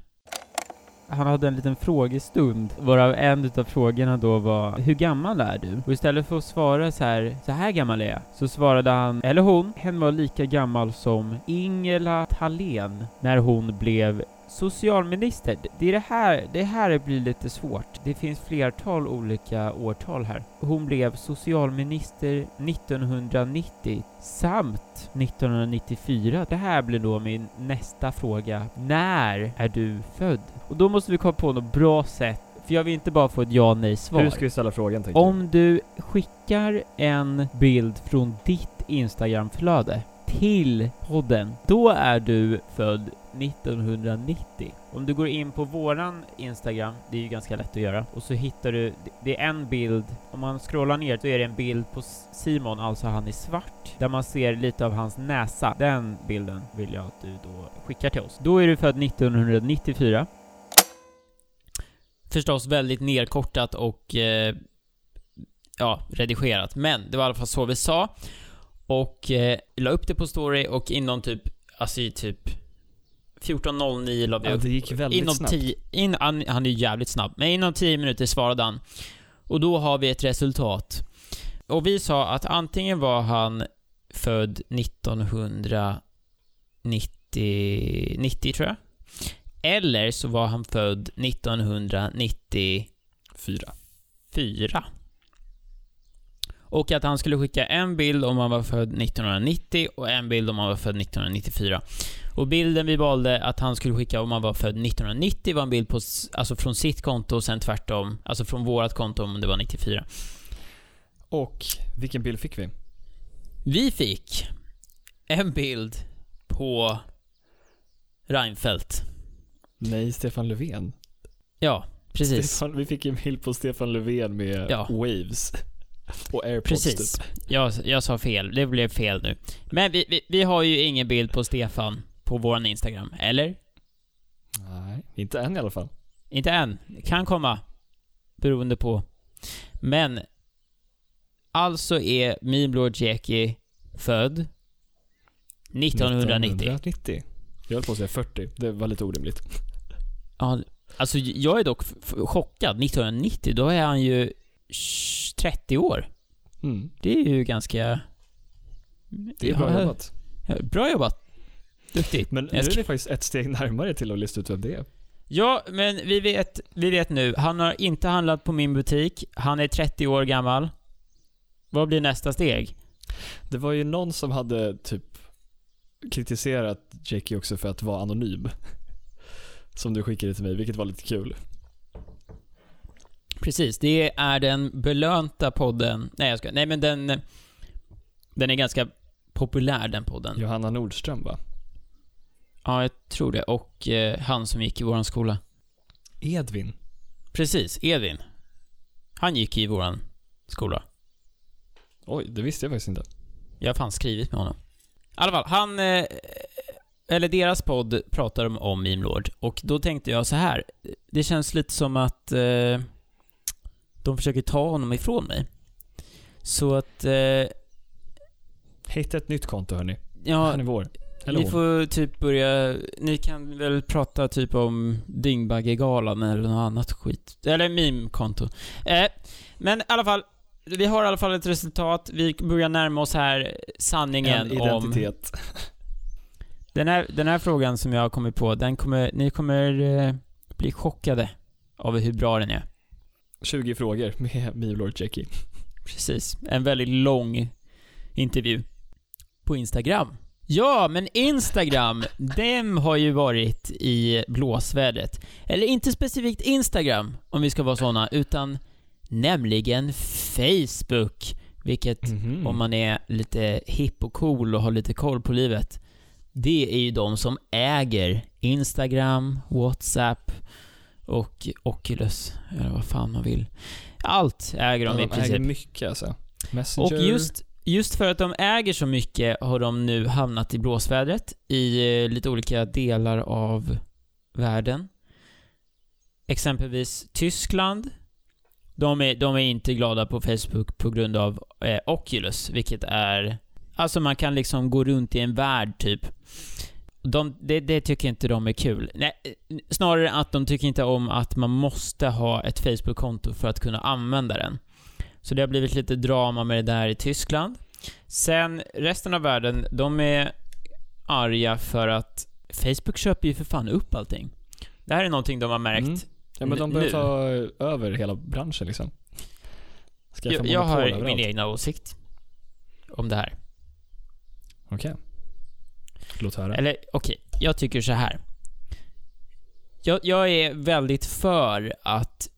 Han hade en liten frågestund, varav en utav frågorna då var Hur gammal är du? Och istället för att svara så här, så här gammal är jag, så svarade han, eller hon, hen var lika gammal som Ingela Thalén när hon blev socialminister. Det är det här, det här blir lite svårt. Det finns flertal olika årtal här. Hon blev socialminister 1990 samt 1994. Det här blir då min nästa fråga. När är du född? Och då måste vi komma på något bra sätt, för jag vill inte bara få ett ja nej svar. Hur ska vi ställa frågan tänker Om du skickar en bild från ditt Instagramflöde till podden, då är du född 1990. Om du går in på våran Instagram, det är ju ganska lätt att göra, och så hittar du, det är en bild, om man scrollar ner så är det en bild på Simon, alltså han i svart, där man ser lite av hans näsa. Den bilden vill jag att du då skickar till oss. Då är du född 1994. Förstås väldigt nedkortat och eh, ja, redigerat. Men det var i alla fall så vi sa. Och eh, la upp det på story och inom typ, alltså i typ 14.09 la vi Ja, upp. det gick väldigt inom snabbt. 10, in, han, han är ju jävligt snabb, men inom 10 minuter svarade han. Och då har vi ett resultat. Och vi sa att antingen var han född 1990, 90 tror jag. Eller så var han född 1994. Fyra. Och att han skulle skicka en bild om han var född 1990 och en bild om han var född 1994. Och bilden vi valde att han skulle skicka om han var född 1990 var en bild på, alltså från sitt konto och sen tvärtom, alltså från vårat konto om det var 94. Och vilken bild fick vi? Vi fick en bild på Reinfeldt. Nej, Stefan Löfven. Ja, precis. Stefan, vi fick en bild på Stefan Löfven med Ja. waves. Och airpods Precis. typ. Jag, jag sa fel. Det blev fel nu. Men vi, vi, vi har ju ingen bild på Stefan på våran Instagram, eller? Nej, inte än i alla fall. Inte än. Kan komma. Beroende på. Men. Alltså är Mimlord Jeki född 1990. 1990. Jag höll på att säga 40. Det var lite orimligt. Ja, alltså jag är dock chockad. 1990, då är han ju 30 år. Mm. Det är ju ganska... Det är bra Ja, jobbat. Bra jobbat. Duktigt. Men nu är det faktiskt ett steg närmare till att lista ut vem det är. Ja, men vi vet, vi vet nu. Han har inte handlat på min butik. Han är 30 år gammal. Vad blir nästa steg? Det var ju någon som hade typ kritiserat Jackie också för att vara anonym. Som du skickade till mig, vilket var lite kul. Precis, det är den belönta podden. Nej, jag ska, Nej, men den... Den är ganska populär, den podden. Ja, Johanna Nordström va? jag tror det. Och eh, han som gick i våran skola. Edvin. Precis, Edvin. Han gick i våran skola. Oj, det visste jag faktiskt inte. Jag har fan skrivit med honom. I alla fall, han... Eh, eller deras podd pratar de om Meme Lord. Och då tänkte jag så här. Det känns lite som att eh, de försöker ta honom ifrån mig. Så att... Eh, Hitta ett nytt konto hörni. ja, Han är vår. Eller ni får typ börja... Ni kan väl prata typ om Dyngbaggegalan eller något annat skit. Eller meme-konto. Eh, men i alla fall, vi har i alla fall ett resultat. Vi börjar närma oss här sanningen En om... identitet. Den här, den här frågan som jag har kommit på, den kommer, ni kommer eh, bli chockade av hur bra den är. 20 frågor med Milord Jackie. Precis. En väldigt lång intervju. På Instagram. Ja, men Instagram, dem har ju varit i blåsvädret. Eller inte specifikt Instagram, om vi ska vara såna, utan nämligen Facebook. Vilket, Mhm. om man är lite hipp och cool och har lite koll på livet, det är ju de som äger Instagram, WhatsApp och Oculus, eller vad fan man vill. Allt äger de Ja, i de princip. äger mycket alltså. Messenger. Och just, just för att de äger så mycket har de nu hamnat i blåsvädret i eh, lite olika delar av världen. Exempelvis Tyskland. De är, de är inte glada på Facebook på grund av eh, Oculus, vilket är... Alltså man kan liksom gå runt i en värld, typ. De, det, det tycker inte de är kul. Nej, snarare att de tycker inte om att man måste ha ett Facebook-konto för att kunna använda den. Så det har blivit lite drama med det där i Tyskland. Sen, resten av världen, de är arga för att Facebook köper ju för fan upp allting. Det här är någonting de har märkt. Mm. Ja men de börjar ta över hela branschen liksom. Skaffa Jag, jag har monopol min överallt. egna åsikt om det här. Okej. Låt höra. Eller okej, jag tycker så här. Jag, jag är väldigt för att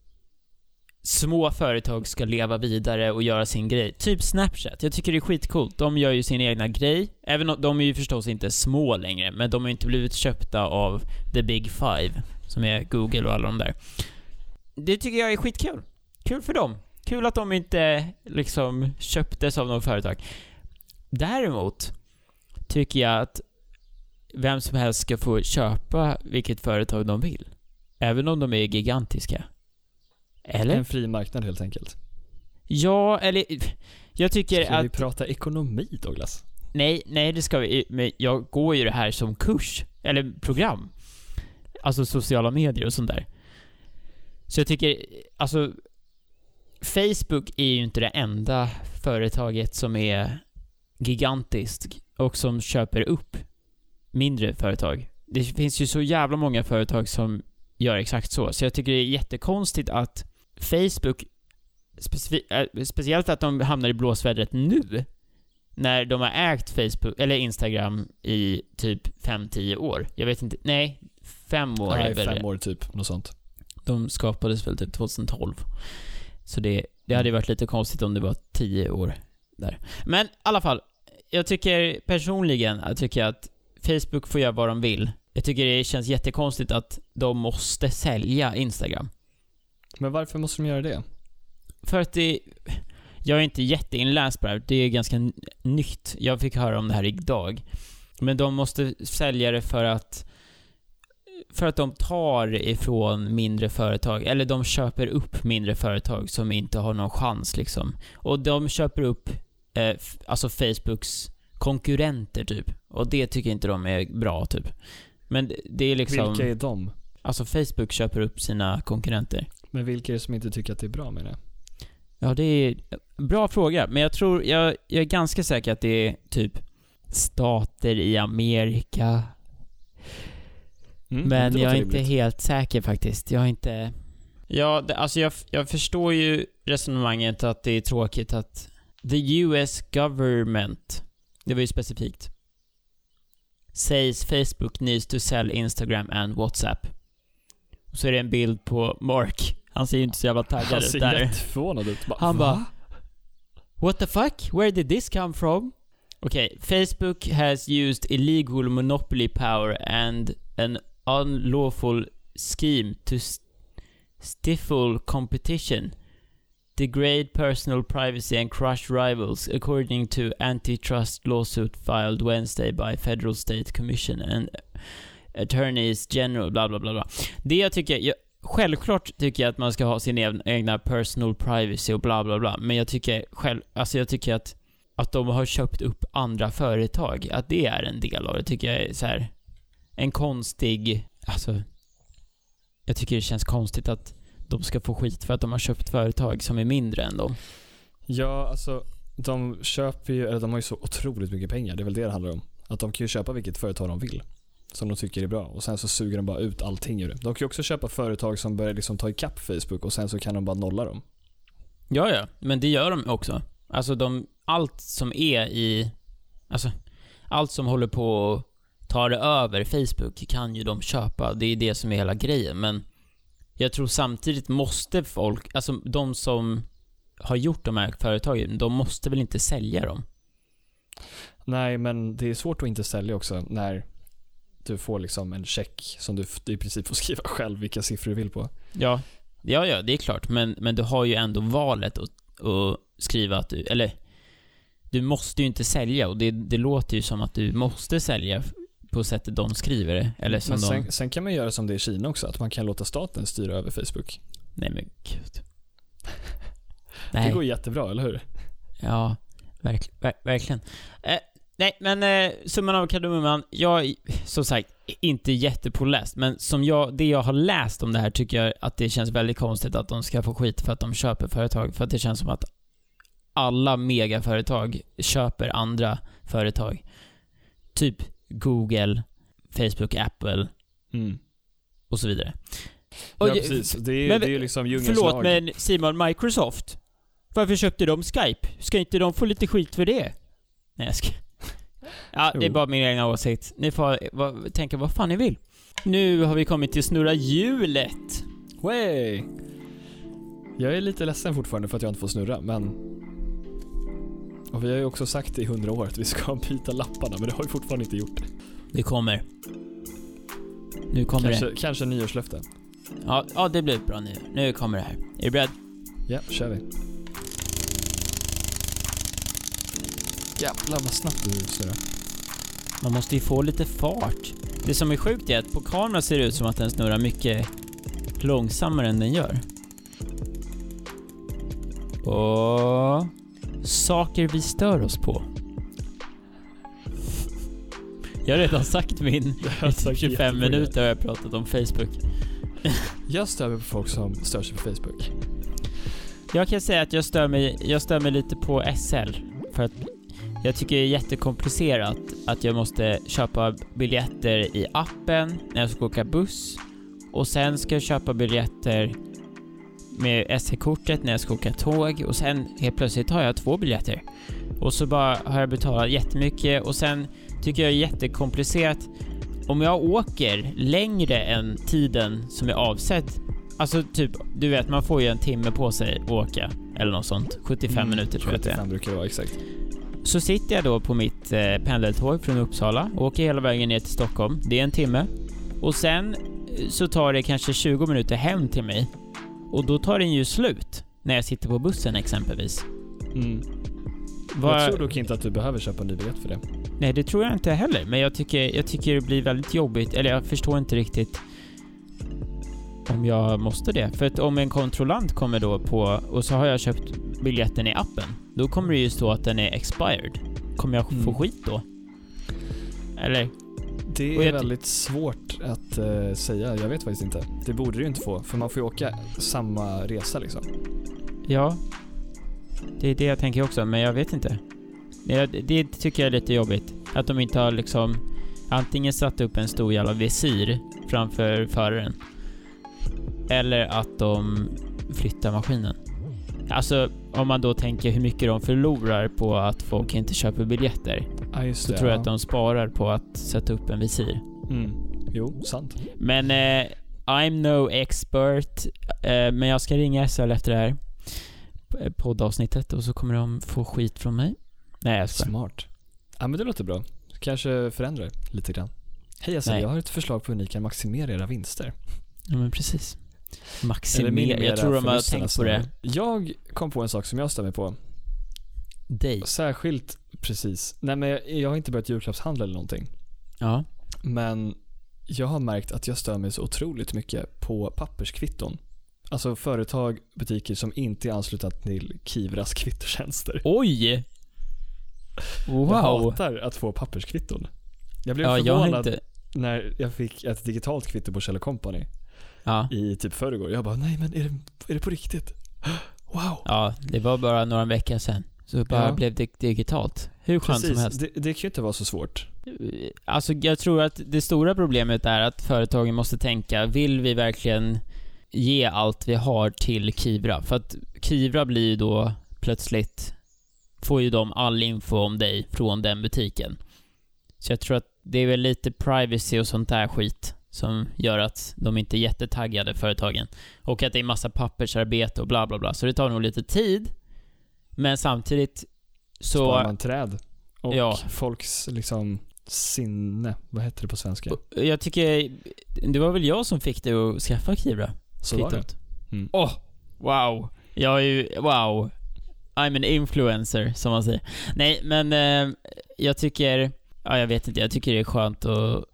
små företag ska leva vidare och göra sin grej. Typ Snapchat. Jag tycker det är skitcoolt. De gör ju sin egna grej. Även om de är ju förstås inte små längre, men de har ju inte blivit köpta av the big five, som är Google och alla de där. Det tycker jag är skitkul. Kul för dem. Kul att de inte liksom köptes av något företag. Däremot tycker jag att vem som helst ska få köpa vilket företag de vill. Även om de är gigantiska. Eller? En fri marknad helt enkelt. Ja, eller... Jag tycker Ska vi att... prata ekonomi Douglas? Nej, nej det ska vi Men jag går ju det här som kurs. Eller program. Alltså sociala medier och sånt där. Så jag tycker, alltså... Facebook är ju inte det enda företaget som är gigantiskt och som köper upp mindre företag. Det finns ju så jävla många företag som gör exakt så. Så jag tycker det är jättekonstigt att Facebook, äh, speciellt att de hamnar i blåsvädret nu, när de har ägt Facebook, eller Instagram i typ 5-10 år. Jag vet inte, nej, fem år är Nej, väl fem år typ. Något sånt. De skapades väl typ 2012. Så det, det hade ju varit lite konstigt om det var 10 år där. Men i alla fall, jag tycker personligen, jag tycker att Facebook får göra vad de vill. Jag tycker det känns jättekonstigt att de måste sälja Instagram. Men varför måste de göra det? För att det... Jag är inte jätteinläst på det här. Det är ganska nytt. Jag fick höra om det här idag. Men de måste sälja det för att... För att de tar ifrån mindre företag, eller de köper upp mindre företag som inte har någon chans liksom. Och de köper upp, eh, alltså Facebooks konkurrenter typ. Och det tycker inte de är bra typ. Men det- är liksom... Vilka är de? Alltså Facebook köper upp sina konkurrenter. Men vilka är det som inte tycker att det är bra med det? Ja, det är bra fråga, men jag tror, jag, jag är ganska säker att det är typ stater i Amerika. Mm, men jag är inte helt säker faktiskt. Jag är inte... Ja, det, alltså jag, jag förstår ju resonemanget att det är tråkigt att the US government, det var ju specifikt, says Facebook needs to sell Instagram and WhatsApp. Och så är det en bild på Mark. Han ser ju inte så jävla taggad Han ut ser där. jätteförvånad ut. Han bara, What the fuck? Where did this come from? Okay, Facebook has used illegal monopoly power and an unlawful scheme to st- stifle competition, degrade personal privacy and crush rivals, according to antitrust lawsuit filed Wednesday by Federal State Commission and Attorneys General, bla bla bla bla. Det jag tycker, jag, självklart tycker jag att man ska ha sin egen- egna personal privacy och bla bla bla, men jag tycker själv, alltså jag tycker att att de har köpt upp andra företag, att det är en del av det, tycker jag är så här en konstig, alltså jag tycker det känns konstigt att de ska få skit för att de har köpt företag som är mindre än dem. Ja, alltså de köper ju, eller de har ju så otroligt mycket pengar. Det är väl det det handlar om. Att de kan ju köpa vilket företag de vill. som de tycker är bra och sen så suger de bara ut allting ur det. De kan ju också köpa företag som börjar liksom ta ikapp Facebook och sen så kan de bara nolla dem. Ja, ja. Men det gör de också. Alltså de, allt som är i, alltså, allt som håller på att ta det över Facebook kan ju de köpa. Det är det som är hela grejen, men jag tror samtidigt måste folk, alltså de som har gjort de här företagen, de måste väl inte sälja dem? Nej, men det är svårt att inte sälja också när du får liksom en check som du i princip får skriva själv vilka siffror du vill på. Ja. Ja, ja, det är klart, men, men du har ju ändå valet att, att skriva att du, eller du måste ju inte sälja och det, det låter ju som att du måste sälja på sättet de skriver det, eller som Men de... sen, sen kan man göra som det är i Kina också, att man kan låta staten styra över Facebook. Nej men gud. Det Nej. går jättebra, eller hur? Ja, verk, ver, verkligen. Eh, nej, men eh, summan av kardemumman, jag är som sagt inte jättepåläst, men som jag, det jag har läst om det här tycker jag att det känns väldigt konstigt att de ska få skit för att de köper företag, för att det känns som att alla megaföretag köper andra företag. Typ Google, Facebook, Apple Mm. och så vidare. Ja, Och- precis. Det är, men- det är ju liksom djungelns Förlåt, lag. men Simon, Microsoft? Varför köpte de Skype? Ska inte de få lite skit för det? Nej, jag ska... Ja, det är bara min egna åsikt. Ni får vad, tänka vad fan ni vill. Nu har vi kommit till snurra hjulet. Way. Jag är lite ledsen fortfarande för att jag inte får snurra, men... Och vi har ju också sagt i hundra år att vi ska byta lapparna, men det har vi fortfarande inte gjort. Det kommer. Nu kommer det. Kanske, kanske nyårslöfte. Ja, ja, det blir bra nu. Nu kommer det här. Är du beredd? Ja, kör vi. Jävlar vad snabbt du snurrar. Man måste ju få lite fart. Det som är sjukt är att på kameran ser det ut som att den snurrar mycket långsammare än den gör. Och... Saker vi stör oss på. Jag har redan sagt min i typ 25 jättemånga. minuter har jag pratat om Facebook. Jag stör mig på folk som stör sig på Facebook. Jag kan säga att jag stör mig, jag stör mig lite på SL. För att jag tycker det är jättekomplicerat att jag måste köpa biljetter i appen när jag ska åka buss. Och sen ska jag köpa biljetter med SL-kortet när jag ska åka tåg. Och sen helt plötsligt har jag två biljetter. Och så bara har jag betalat jättemycket och sen tycker jag det är jättekomplicerat om jag åker längre än tiden som är avsett Alltså typ, du vet man får ju en timme på sig att åka. Eller något sånt. 75 Mm, minuter tror jag att det är. 75 brukar det vara, exakt. Så sitter jag då på mitt eh, pendeltåg från Uppsala, åker hela vägen ner till Stockholm. Det är en timme. Och sen så tar det kanske 20 minuter hem till mig. Och då tar den ju slut. När jag sitter på bussen exempelvis. Mm. Vad- Jag tror dock inte att du behöver köpa en ny biljett för det. Nej, det tror jag inte heller. Men jag tycker, jag tycker det blir väldigt jobbigt. Eller jag förstår inte riktigt om jag måste det. För att om en kontrollant kommer då på och så har jag köpt biljetten i appen. Då kommer det ju stå att den är expired. Kommer jag få Mm. skit då? Eller? Det är jag väldigt svårt att eh, säga. Jag vet faktiskt inte. Det borde du ju inte få, för man får ju åka samma resa liksom. Ja. Det är det jag tänker också, men jag vet inte. Det, det tycker jag är lite jobbigt. Att de inte har liksom antingen satt upp en stor jävla visir framför föraren. Eller att de flyttar maskinen. Alltså, om man då tänker hur mycket de förlorar på att folk inte köper biljetter. Ja, just Så det. tror jag ja. att de sparar på att sätta upp en visir. Mm. Jo, sant. Men eh, I'm no expert. Eh, men jag ska ringa SL efter det här poddavsnittet och så kommer de få skit från mig. Nej, jag skojar. Smart. Ja, men det låter bra. Kanske förändra det lite grann. Hej alltså, jag har ett förslag på hur ni kan maximera era vinster. Ja, men precis. Maximera. Jag tror de har tänkt på det. Jag kom på en sak som jag stämmer på. Dig. Särskilt precis. Nej men jag, jag har inte börjat julklappshandla eller någonting. Ja. Men jag har märkt att jag stör mig så otroligt mycket på papperskvitton. Alltså företag, butiker som inte är anslutna till Kivras kvittotjänster. Oj! Jag Wow. hatar att få papperskvitton. Jag blev Ja, jag förvånad inte... när jag fick ett digitalt kvitto på Kjell Company Ja. i typ förrgår. Jag bara, nej men är det, är det på riktigt? Wow! Ja, det var bara några veckor sedan. Så bara Ja. blev det digitalt. hur skönt som helst. det, det kan ju inte vara så svårt. Alltså jag tror att det stora problemet är att företagen måste tänka, vill vi verkligen ge allt vi har till Kivra? För att Kivra blir ju då plötsligt, får ju de all info om dig från den butiken. Så jag tror att det är väl lite privacy och sånt där skit som gör att de inte är jättetaggade, företagen. Och att det är massa pappersarbete och bla bla bla. Så det tar nog lite tid. Men samtidigt så... Sparar man träd. Och Ja. folks liksom sinne, vad heter det på svenska? Jag tycker, det var väl jag som fick dig att skaffa Kivra? Så var det. kvittot. Mm. Åh, wow. Jag är ju, wow. I'm an influencer, som man säger. Nej, men eh, jag tycker, ja jag vet inte, jag tycker det är skönt att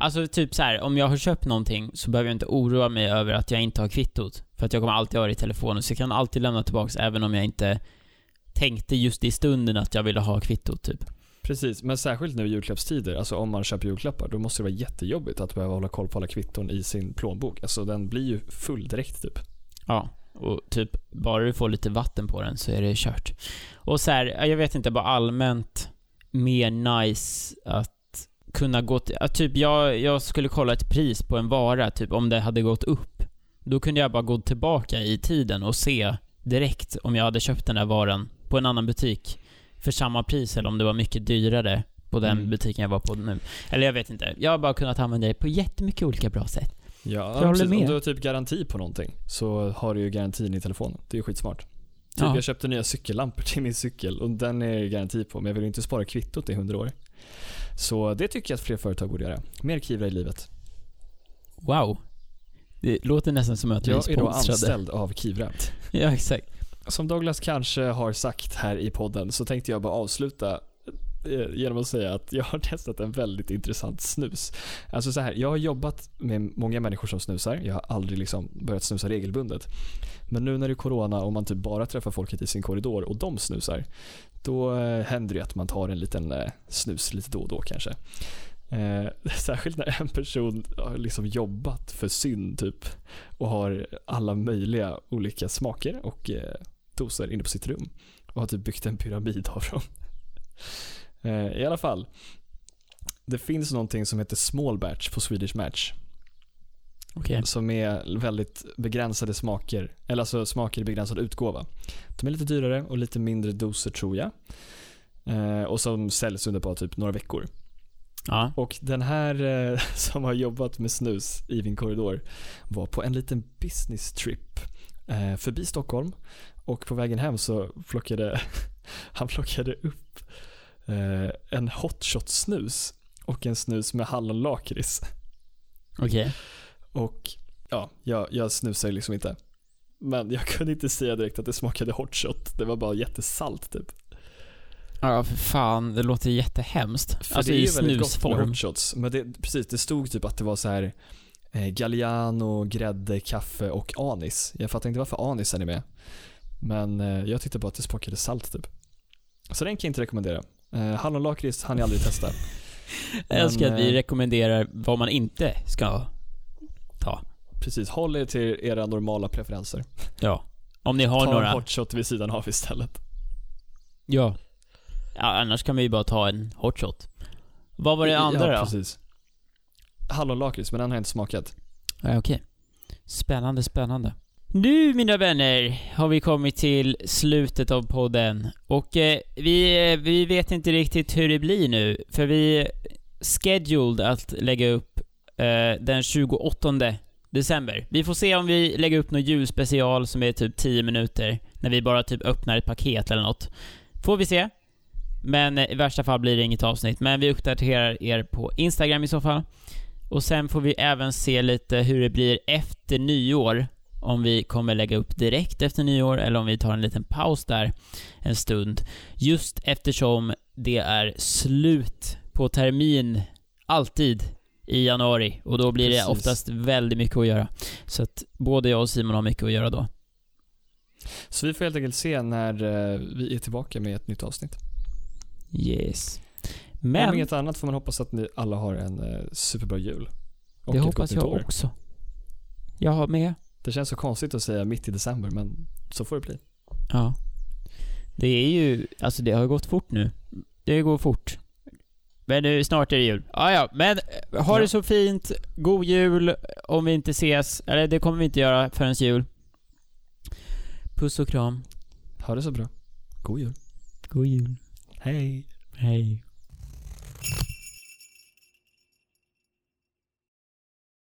Alltså typ så här, om jag har köpt någonting så behöver jag inte oroa mig över att jag inte har kvittot. För att jag kommer alltid ha det i telefonen, så jag kan alltid lämna tillbaks även om jag inte tänkte just i stunden att jag ville ha kvittot typ. Precis, men särskilt nu i julklappstider, alltså om man köper julklappar, då måste det vara jättejobbigt att behöva hålla koll på alla kvitton i sin plånbok. Alltså den blir ju full direkt typ. Ja, och typ bara du får lite vatten på den så är det kört. Och så här, jag vet inte, bara allmänt mer nice att kunna gå till, att typ jag, jag skulle kolla ett pris på en vara, typ om det hade gått upp. Då kunde jag bara gå tillbaka i tiden och se direkt om jag hade köpt den där varan på en annan butik för samma pris eller om det var mycket dyrare på den Mm. butiken jag var på nu. Eller jag vet inte. Jag har bara kunnat använda det på jättemycket olika bra sätt. Ja, Jag precis. med. Om du har typ garanti på någonting så har du ju garantin i telefonen. Det är ju skitsmart. Typ Ja. jag köpte nya cykellampor till min cykel och den är det garanti på men jag vill ju inte spara kvittot i 100 år. Så det tycker jag att fler företag borde göra. Mer Kivra i livet. Wow. Det låter nästan som att vi är Jag är då sponsrade. anställd av Kivra. Ja, exakt. Som Douglas kanske har sagt här i podden så tänkte jag bara avsluta eh, genom att säga att jag har testat en väldigt intressant snus. Alltså så här, jag har jobbat med många människor som snusar. Jag har aldrig liksom börjat snusa regelbundet. Men nu när det är corona och man typ bara träffar folket i sin korridor och de snusar, då eh, händer det att man tar en liten eh, snus lite då och då kanske. Särskilt när en person har liksom jobbat för synd typ och har alla möjliga olika smaker och doser inne på sitt rum och har typ byggt en pyramid av dem. Eh, I alla fall. Det finns någonting som heter small batch på Swedish Match Okej. som är väldigt begränsade smaker, eller alltså smaker i begränsad utgåva. De är lite dyrare och lite mindre doser tror jag. Eh, och som säljs under bara typ några veckor. Ja. Och den här eh, som har jobbat med snus i min korridor var på en liten business trip förbi Stockholm och på vägen hem så plockade han plockade upp eh, en hot shot snus och en snus med hallonlakrits. Okej. Och ja, jag, jag snusar ju liksom inte. Men jag kunde inte säga direkt att det smakade hot shot. Det var bara jättesalt typ. Ja, för fan. Det låter jättehemskt. För alltså det är ju väldigt gott med snusform. hot shots. Men det, precis, det stod typ att det var så här eh, Galliano, grädde, kaffe och anis. Jag fattar inte varför anisen är med. Men eh, jag tyckte bara att det smakade salt typ. Så den kan jag inte rekommendera. Eh, Hallonlakrits hann jag aldrig testa. Jag älskar att vi eh, rekommenderar vad man inte ska ta. Precis, håll er till era normala preferenser. Ja. Om ni har Ta några. en hot shot vid sidan av istället. Ja. ja. Annars kan vi ju bara ta en hot shot. Vad var det andra ja, då? precis. Hallonlakrits, men den har jag inte smakat. Ja, okej. Spännande, spännande. Nu, mina vänner, har vi kommit till slutet av podden. Och eh, vi, eh, vi vet inte riktigt hur det blir nu, för vi är scheduled att lägga upp eh, den 28 december. Vi får se om vi lägger upp någon julspecial som är typ 10 minuter, när vi bara typ öppnar ett paket eller något. Får vi se. Men eh, i värsta fall blir det inget avsnitt, men vi uppdaterar er på Instagram i så fall. Och sen får vi även se lite hur det blir efter nyår. Om vi kommer lägga upp direkt efter nyår eller om vi tar en liten paus där en stund. Just eftersom det är slut på termin alltid i januari och då blir det Precis. oftast väldigt mycket att göra. Så att både jag och Simon har mycket att göra då. Så vi får helt enkelt se när eh, vi är tillbaka med ett nytt avsnitt. Yes. Om Men inget annat får man hoppas att ni alla har en eh, superbra jul. Och det hoppas jag år. också. Jag har med. Det känns så konstigt att säga mitt i december, men så får det bli. Ja. Det är ju, alltså det har gått fort nu. Det går fort. Men nu, snart är det jul. Ah, ja, men eh, ha det så fint. God jul om vi inte ses. Eller det kommer vi inte göra förrän jul. Puss och kram. Ha det så bra. God jul. God jul. Hej. Hej.